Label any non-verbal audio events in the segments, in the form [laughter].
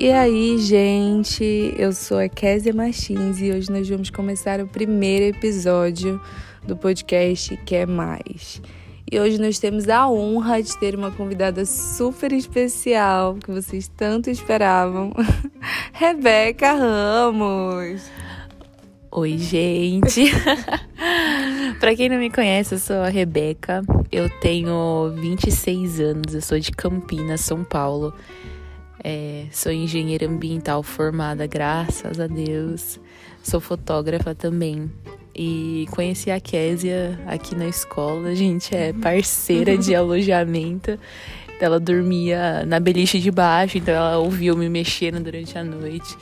E aí, gente, eu sou a Késia Martins e hoje nós vamos começar o primeiro episódio do podcast Quer Mais. E hoje nós temos a honra de ter uma convidada super especial que vocês tanto esperavam, [laughs] Rebeca Ramos. Oi, gente. [laughs] Para quem não me conhece, eu sou a Rebeca. Eu tenho 26 anos, eu sou de Campinas, São Paulo. É, sou engenheira ambiental formada, graças a Deus. Sou fotógrafa também. E conheci a Késia aqui na escola. A gente é parceira de [laughs] alojamento. Ela dormia na beliche de baixo, então ela ouvia eu me mexendo durante a noite.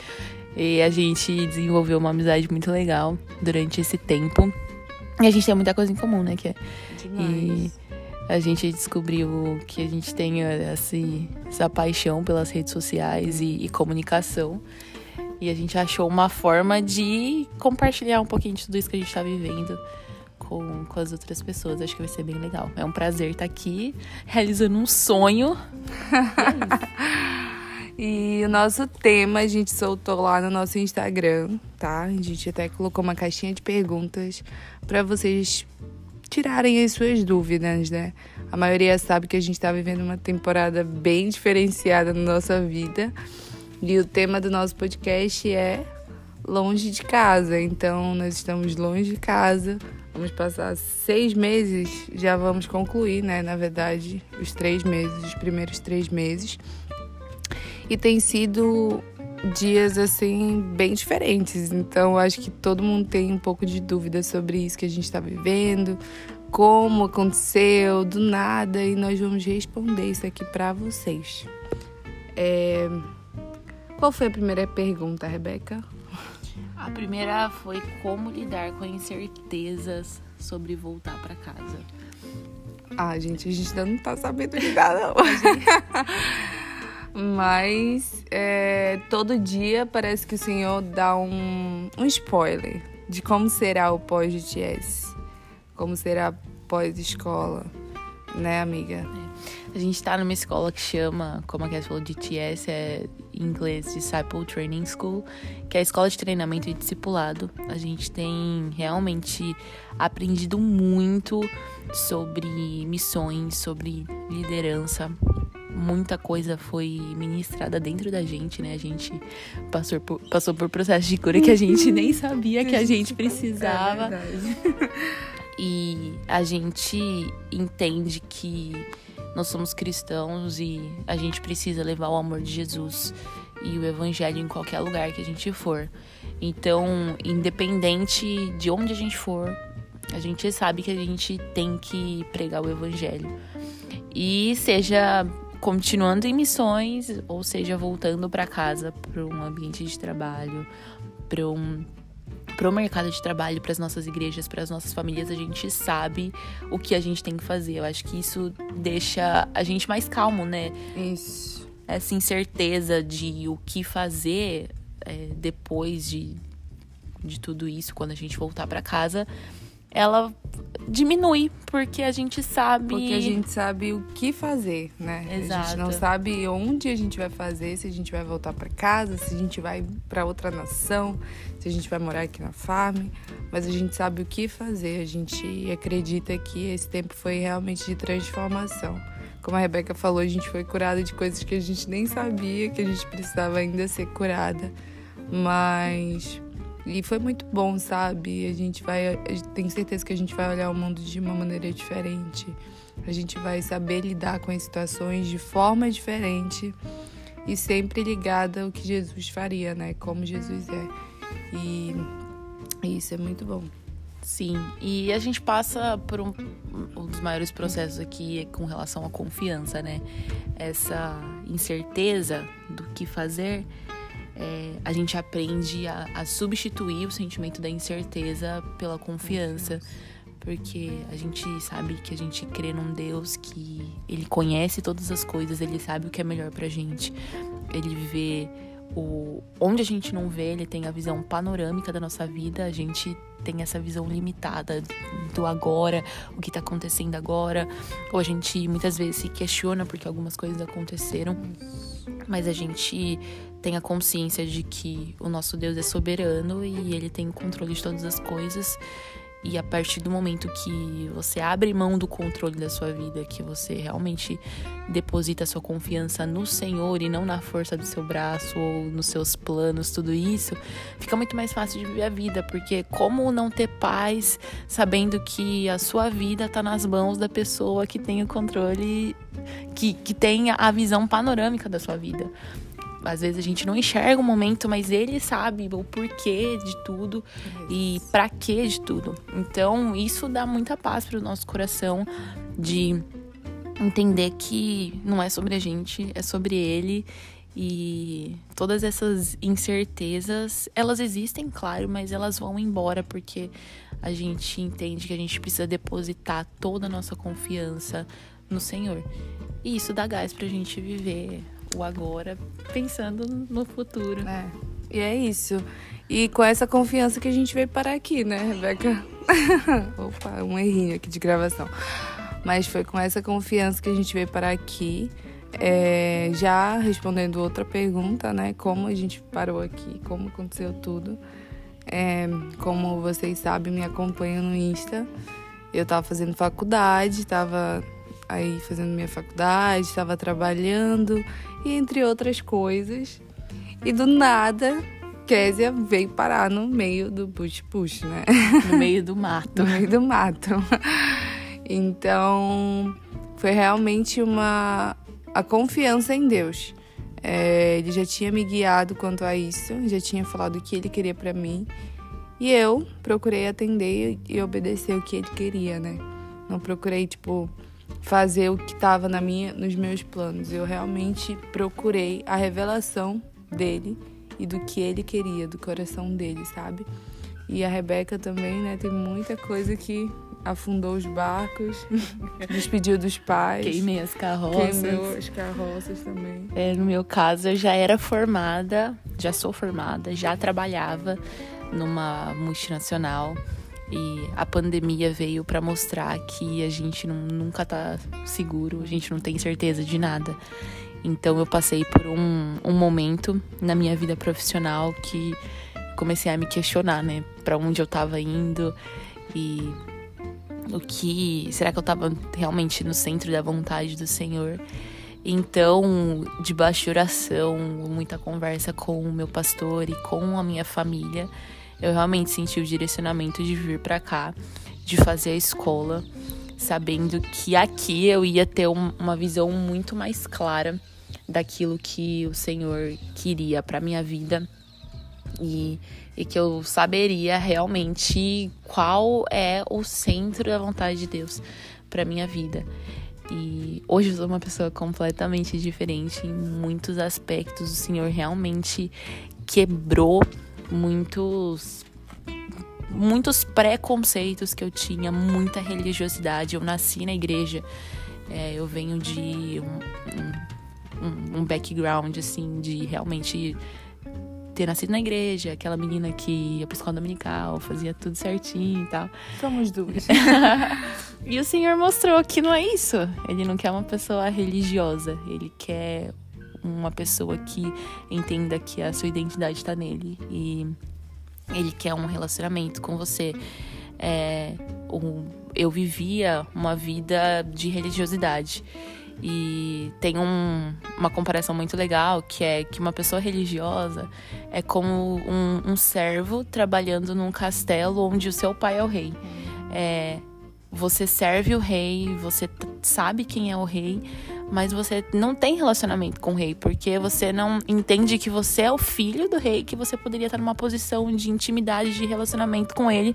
E a gente desenvolveu uma amizade muito legal durante esse tempo. E a gente tem muita coisa em comum, né? Que é, Demais. E a gente descobriu que a gente tem essa, essa paixão pelas redes sociais e, e comunicação. E a gente achou uma forma de compartilhar um pouquinho de tudo isso que a gente está vivendo com, com as outras pessoas. Acho que vai ser bem legal. É um prazer estar aqui realizando um sonho. [laughs] E o nosso tema a gente soltou lá no nosso Instagram, tá? A gente até colocou uma caixinha de perguntas para vocês tirarem as suas dúvidas, né? A maioria sabe que a gente está vivendo uma temporada bem diferenciada na nossa vida. E o tema do nosso podcast é longe de casa. Então, nós estamos longe de casa. Vamos passar seis meses, já vamos concluir, né? Na verdade, os três meses, os primeiros três meses. E tem sido dias assim bem diferentes. Então acho que todo mundo tem um pouco de dúvida sobre isso que a gente está vivendo, como aconteceu, do nada, e nós vamos responder isso aqui para vocês. É... Qual foi a primeira pergunta, Rebeca? A primeira foi como lidar com incertezas sobre voltar para casa. Ah, gente, a gente ainda não tá sabendo lidar, não. [laughs] Mas é, todo dia parece que o Senhor dá um, um spoiler de como será o pós-GTS, como será pós-escola, né, amiga? É. A gente tá numa escola que chama, como a Cass falou, GTS, é em inglês Disciple Training School, que é a escola de treinamento e discipulado. A gente tem realmente aprendido muito sobre missões, sobre liderança, muita coisa foi ministrada dentro da gente, né? A gente passou por, passou por processo de cura que a gente nem sabia que a gente precisava. É [laughs] e a gente entende que nós somos cristãos e a gente precisa levar o amor de Jesus e o evangelho em qualquer lugar que a gente for. Então, independente de onde a gente for, a gente sabe que a gente tem que pregar o evangelho. E seja continuando em missões, ou seja, voltando para casa, para um ambiente de trabalho, para um para o mercado de trabalho, para as nossas igrejas, para as nossas famílias, a gente sabe o que a gente tem que fazer. Eu acho que isso deixa a gente mais calmo, né? Isso. Essa incerteza de o que fazer é, depois de, de tudo isso, quando a gente voltar para casa, ela diminui, porque a gente sabe. Porque a gente sabe o que fazer, né? Exato. A gente não sabe onde a gente vai fazer, se a gente vai voltar para casa, se a gente vai para outra nação, se a gente vai morar aqui na farm, mas a gente sabe o que fazer. A gente acredita que esse tempo foi realmente de transformação. Como a Rebeca falou, a gente foi curada de coisas que a gente nem sabia que a gente precisava ainda ser curada. Mas e foi muito bom, sabe? A gente vai. Tenho certeza que a gente vai olhar o mundo de uma maneira diferente. A gente vai saber lidar com as situações de forma diferente e sempre ligada ao que Jesus faria, né? Como Jesus é. E, e isso é muito bom. Sim, e a gente passa por um, um dos maiores processos aqui com relação à confiança, né? Essa incerteza do que fazer é, a gente aprende a, a, substituir o sentimento da incerteza pela confiança. Porque a gente sabe que a gente crê num Deus que ele conhece todas as coisas, ele sabe o que é melhor pra gente. Ele vê o onde a gente não vê, ele tem a visão panorâmica da nossa vida, a gente tem essa visão limitada do agora, o que tá acontecendo agora, ou a gente muitas vezes se questiona porque algumas coisas aconteceram mas a gente tem a consciência de que o nosso Deus é soberano e ele tem o controle de todas as coisas. E a partir do momento que você abre mão do controle da sua vida, que você realmente deposita sua confiança no Senhor e não na força do seu braço ou nos seus planos, tudo isso, fica muito mais fácil de viver a vida, porque como não ter paz sabendo que a sua vida está nas mãos da pessoa que tem o controle, que, que tem a visão panorâmica da sua vida às vezes a gente não enxerga o momento, mas ele sabe o porquê de tudo e para que de tudo. Então, isso dá muita paz para o nosso coração de entender que não é sobre a gente, é sobre ele. E todas essas incertezas, elas existem, claro, mas elas vão embora porque a gente entende que a gente precisa depositar toda a nossa confiança no Senhor. E isso dá gás pra gente viver o agora, pensando no futuro. É. E é isso. E com essa confiança que a gente veio parar aqui, né, Rebeca? [laughs] Opa, um errinho aqui de gravação. Mas foi com essa confiança que a gente veio parar aqui. É, já respondendo outra pergunta, né? Como a gente parou aqui, como aconteceu tudo. É, como vocês sabem, me acompanham no Insta. Eu tava fazendo faculdade, tava aí fazendo minha faculdade, estava trabalhando e entre outras coisas. E do nada, Késia veio parar no meio do push-push, né? No meio do mato. [laughs] no meio do mato. Então, foi realmente uma a confiança em Deus. É, ele já tinha me guiado quanto a isso, já tinha falado o que ele queria para mim. E eu procurei atender e obedecer o que ele queria, né? Não procurei, tipo, fazer o que estava na minha, nos meus planos. Eu realmente procurei a revelação dele e do que ele queria, do coração dele, sabe? E a Rebeca também, né? Tem muita coisa que afundou os barcos, [laughs] despediu dos pais. Queimei as carroças. Queimou as carroças também. É, no meu caso, eu já era formada, já sou formada, já trabalhava numa multinacional e a pandemia veio para mostrar que a gente não, nunca tá seguro, a gente não tem certeza de nada. Então eu passei por um, um momento na minha vida profissional que comecei a me questionar, né, para onde eu tava indo e o que será que eu tava realmente no centro da vontade do Senhor? Então, debaixo de oração, muita conversa com o meu pastor e com a minha família, eu realmente senti o direcionamento de vir para cá, de fazer a escola, sabendo que aqui eu ia ter um, uma visão muito mais clara daquilo que o Senhor queria para minha vida e, e que eu saberia realmente qual é o centro da vontade de Deus para minha vida. E hoje eu sou uma pessoa completamente diferente em muitos aspectos. O Senhor realmente quebrou muitos muitos preconceitos que eu tinha, muita religiosidade. Eu nasci na igreja, é, eu venho de um, um, um, background assim de realmente ter nascido na igreja, aquela menina que ia pra escola dominical, fazia tudo certinho e tal. Somos duas. [laughs] e o Senhor mostrou que não é isso. Ele não quer uma pessoa religiosa, ele quer uma pessoa que entenda que a sua identidade está nele e ele quer um relacionamento com você. É, eu vivia uma vida de religiosidade. E tem um, uma comparação muito legal que é que uma pessoa religiosa é como um, um servo trabalhando num castelo onde o seu pai é o rei. É, você serve o rei, você sabe quem é o rei, mas você não tem relacionamento com o rei, porque você não entende que você é o filho do rei, que você poderia estar numa posição de intimidade, de relacionamento com ele,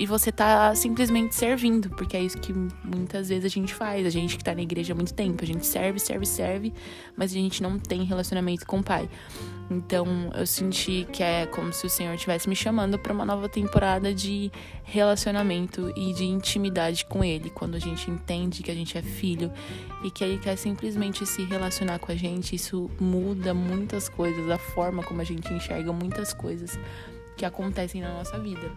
e você tá simplesmente servindo, porque é isso que muitas vezes a gente faz. A gente que tá na igreja há muito tempo, a gente serve, serve, serve, mas a gente não tem relacionamento com o pai. Então eu senti que é como se o Senhor estivesse me chamando para uma nova temporada de relacionamento e de intimidade com Ele, quando a gente entende que a gente é filho e que Ele quer simplesmente se relacionar com a gente. Isso muda muitas coisas, a forma como a gente enxerga muitas coisas que acontecem na nossa vida.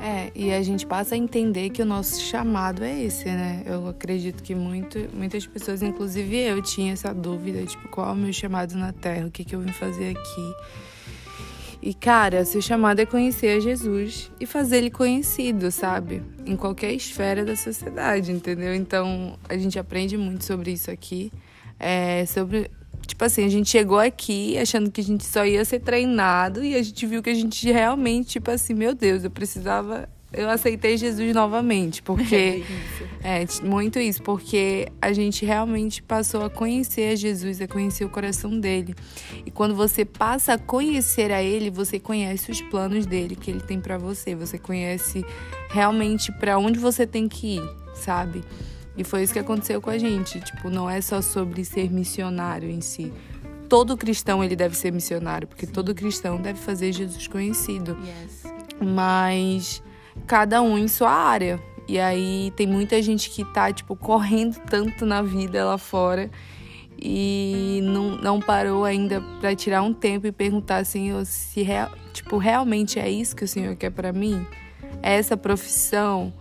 É, e a gente passa a entender que o nosso chamado é esse, né? Eu acredito que muito, muitas pessoas, inclusive eu, tinha essa dúvida, tipo, qual é o meu chamado na Terra? O que, que eu vim fazer aqui? E, cara, seu chamado é conhecer a Jesus e fazer ele conhecido, sabe? Em qualquer esfera da sociedade, entendeu? Então, a gente aprende muito sobre isso aqui. É, sobre Tipo assim, a gente chegou aqui achando que a gente só ia ser treinado e a gente viu que a gente realmente, tipo assim, meu Deus, eu precisava. Eu aceitei Jesus novamente, porque. [laughs] É, é, muito isso, porque a gente realmente passou a conhecer a Jesus, a conhecer o coração dele. E quando você passa a conhecer a ele, você conhece os planos dele que ele tem para você. Você conhece realmente para onde você tem que ir, sabe? E foi isso que aconteceu com a gente. Tipo, não é só sobre ser missionário em si. Todo cristão ele deve ser missionário, porque Sim. todo cristão deve fazer Jesus conhecido. Yes. Mas cada um em sua área. E aí tem muita gente que tá, tipo, correndo tanto na vida lá fora e não, não parou ainda para tirar um tempo e perguntar assim, se real, tipo, realmente é isso que o Senhor quer para mim? É essa profissão?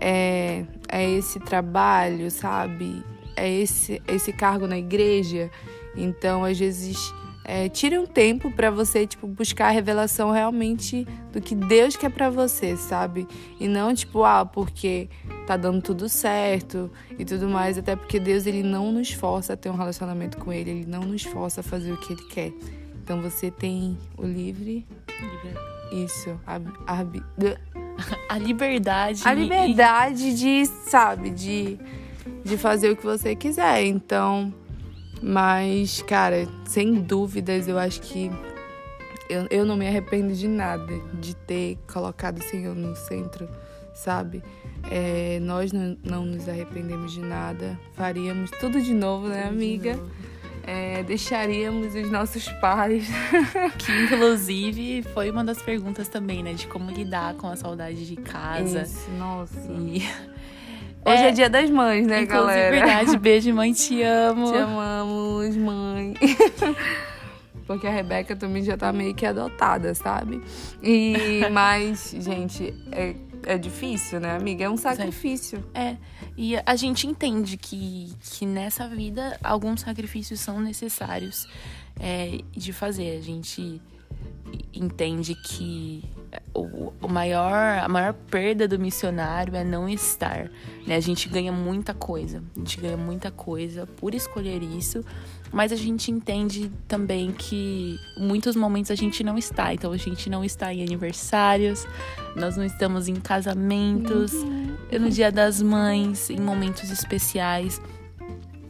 É, é esse trabalho, sabe? É esse, esse cargo na igreja. Então, às vezes, é, tire um tempo para você, tipo, buscar a revelação realmente do que Deus quer para você, sabe? E não, tipo, ah, porque tá dando tudo certo e tudo mais. Até porque Deus, ele não nos força a ter um relacionamento com Ele. Ele não nos força a fazer o que Ele quer. Então, você tem o livre... livre. Isso. Arbi... [laughs] a liberdade. A liberdade de, sabe, de, de fazer o que você quiser. Então, mas, cara, sem dúvidas, eu acho que eu, eu não me arrependo de nada de ter colocado o Senhor no centro, sabe? É, nós não, não nos arrependemos de nada, faríamos tudo de novo, né, amiga? É, deixaríamos os nossos pais. [laughs] que inclusive foi uma das perguntas também, né? De como lidar com a saudade de casa. Isso, nossa. E... Hoje [laughs] é, é, dia das mães, né, inclusive, galera? verdade. Beijo, mãe, [laughs] te amo. Te amamos, mãe. Porque a Rebeca também já tá meio que adotada, sabe? E, mas, gente, é, é difícil, né, amiga? É um sacrifício. É. E a gente entende que, que nessa vida alguns sacrifícios são necessários é, de fazer. A gente entende que o, maior, a maior perda do missionário é não estar. Né? A gente ganha muita coisa. A gente ganha muita coisa por escolher isso. Mas a gente entende também que muitos momentos a gente não está. Então a gente não está em aniversários, nós não estamos em casamentos, uhum. no dia das mães, em momentos especiais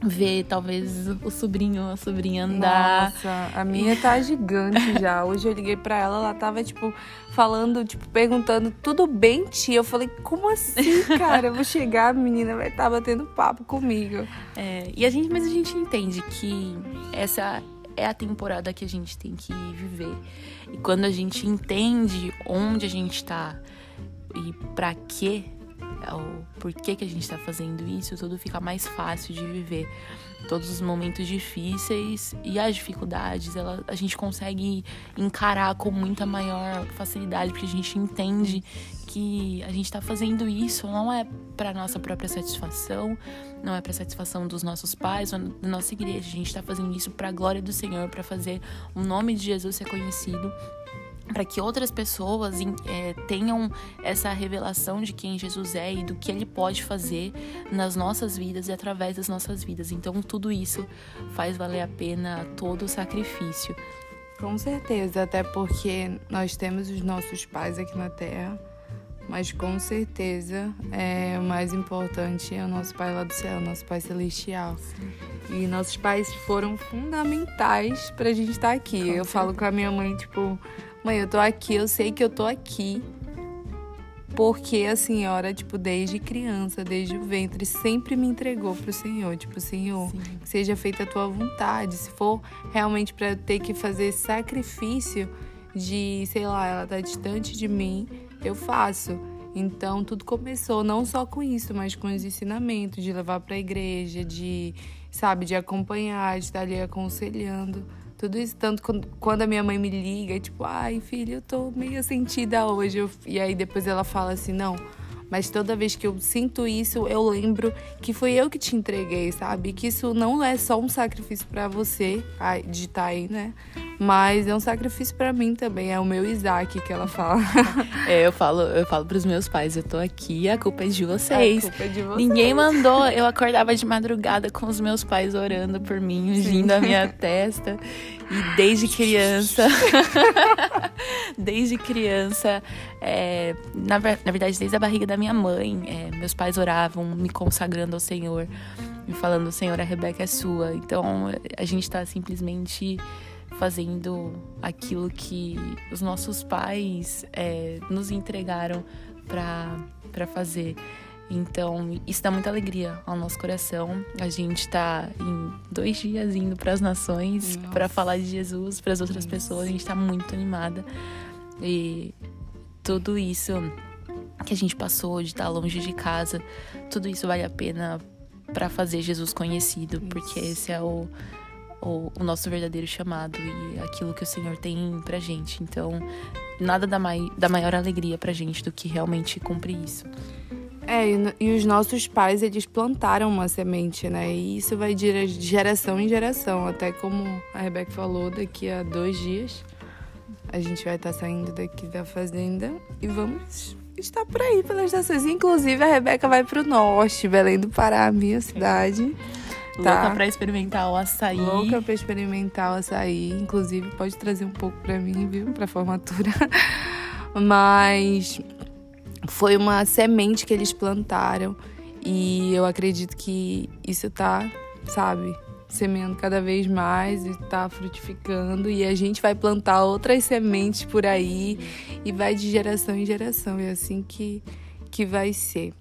ver talvez o sobrinho, a sobrinha andar. Nossa, a minha tá gigante já. Hoje eu liguei pra ela, ela tava, tipo, falando, tipo, perguntando, tudo bem, tia? Eu falei, como assim, cara? Eu vou chegar, a menina vai estar tá batendo papo comigo. É, e a gente, mas a gente entende que essa é a temporada que a gente tem que viver. E quando a gente entende onde a gente tá e para quê o porquê que a gente está fazendo isso, tudo fica mais fácil de viver. Todos os momentos difíceis e as dificuldades, ela, a gente consegue encarar com muita maior facilidade, porque a gente entende que a gente está fazendo isso não é para nossa própria satisfação, não é para satisfação dos nossos pais da nossa igreja. A gente está fazendo isso para a glória do Senhor, para fazer o nome de Jesus ser conhecido para que outras pessoas é, tenham essa revelação de quem Jesus é e do que ele pode fazer nas nossas vidas e através das nossas vidas. Então, tudo isso faz valer a pena todo o sacrifício. Com certeza, até porque nós temos os nossos pais aqui na Terra, mas com certeza é, o mais importante é o nosso Pai lá do céu, nosso Pai Celestial. Sim. E nossos pais foram fundamentais para a gente estar aqui. Com eu certeza. falo com a minha mãe, tipo, Mãe, eu tô aqui, eu sei que eu tô aqui. Porque a senhora, tipo, desde criança, desde o ventre, sempre me entregou pro Senhor. Tipo, Senhor, Sim. que seja feita a tua vontade. Se for realmente para eu ter que fazer sacrifício de, sei lá, ela tá distante de mim, eu faço. Então, tudo começou não só com isso, mas com os ensinamentos de levar para a igreja, de, sabe, de acompanhar, de estar ali aconselhando Tudo isso, tanto quando, a minha mãe me liga, tipo, ai, filho, eu tô meio sentida hoje. E aí depois ela fala assim, não mas toda vez que eu sinto isso, eu lembro que foi eu que te entreguei, sabe? Que isso não é só um sacrifício para você de estar tá aí, né? Mas é um sacrifício para mim também, é o meu Isaac que ela fala. [laughs] É, eu falo, eu falo pros meus pais, eu tô aqui, a culpa é de vocês. A culpa é de vocês. Ninguém mandou, eu acordava de madrugada com os meus pais orando por mim, ungindo a minha testa. E desde criança, [laughs] desde criança, é, na, na, verdade, desde a barriga da minha mãe, é, meus pais oravam, me consagrando ao Senhor, me falando: Senhor, a Rebeca é sua. Então, a gente está simplesmente fazendo aquilo que os nossos pais é, nos entregaram para fazer. Então, isso dá muita alegria ao nosso coração. A gente está em dois dias indo para as nações para falar de Jesus para as outras pessoas. A gente está muito animada. E tudo isso que a gente passou de estar longe de casa, tudo isso vale a pena para fazer Jesus conhecido, porque esse é o o, o nosso verdadeiro chamado e aquilo que o Senhor tem pra gente. Então, nada dá, mai, dá maior alegria pra gente do que realmente cumprir isso. É, e, e, os nossos pais, eles plantaram uma semente, né? E isso vai de geração em geração. Até como a Rebeca falou, daqui a dois dias a gente vai estar tá saindo daqui da fazenda e vamos estar por aí pelas estações. Inclusive, a Rebeca vai pro norte, Belém do Pará, minha cidade. Tá. Louca pra experimentar o açaí. Louca pra experimentar o açaí. Inclusive, pode trazer um pouco pra mim, viu? Pra formatura. [laughs] Mas foi uma semente que eles plantaram. E eu acredito que isso tá, sabe, semeando cada vez mais e tá frutificando. E a gente vai plantar outras sementes por aí. E vai de geração em geração. É assim que, que vai ser.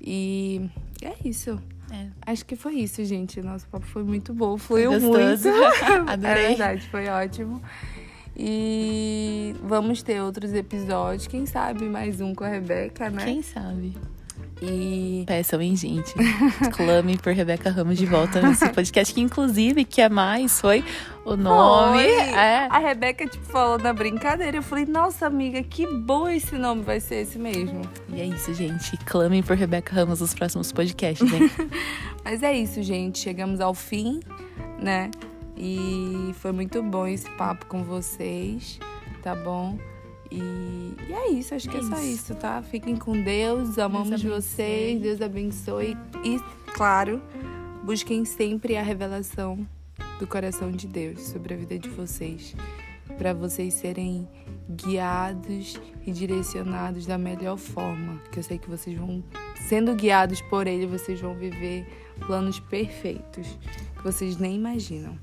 E é isso. É. Acho que foi isso, gente. Nosso papo foi muito bom, fluiu muito. [laughs] Adorei. É verdade, foi ótimo. E vamos ter outros episódios, quem sabe mais um com a Rebeca, né? Quem sabe? E peçam, hein, gente? [laughs] Clame por Rebeca Ramos de volta nesse [laughs] podcast, que inclusive, que é mais, foi o nome. É. A Rebeca, tipo, falou na brincadeira. Eu falei, nossa, amiga, que bom esse nome vai ser esse mesmo. E é isso, gente. Clamem por Rebeca Ramos nos próximos podcasts, hein? [laughs] Mas é isso, gente. Chegamos ao fim, né? E foi muito bom esse papo com vocês, tá bom? E, e é isso, acho é que é, só isso, tá? Fiquem com Deus, amamos Deus vocês, Deus abençoe. E, claro, busquem sempre a revelação do coração de Deus sobre a vida de vocês, para vocês serem guiados e direcionados da melhor forma. Que eu sei que vocês vão, sendo guiados por Ele, vocês vão viver planos perfeitos que vocês nem imaginam.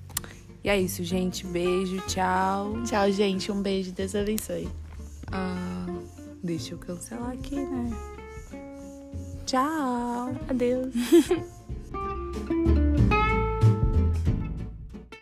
E é isso, gente. Beijo, tchau. Tchau, gente. Um beijo. Deus abençoe. Ah, deixa eu cancelar aqui, né? Tchau. Adeus. [laughs]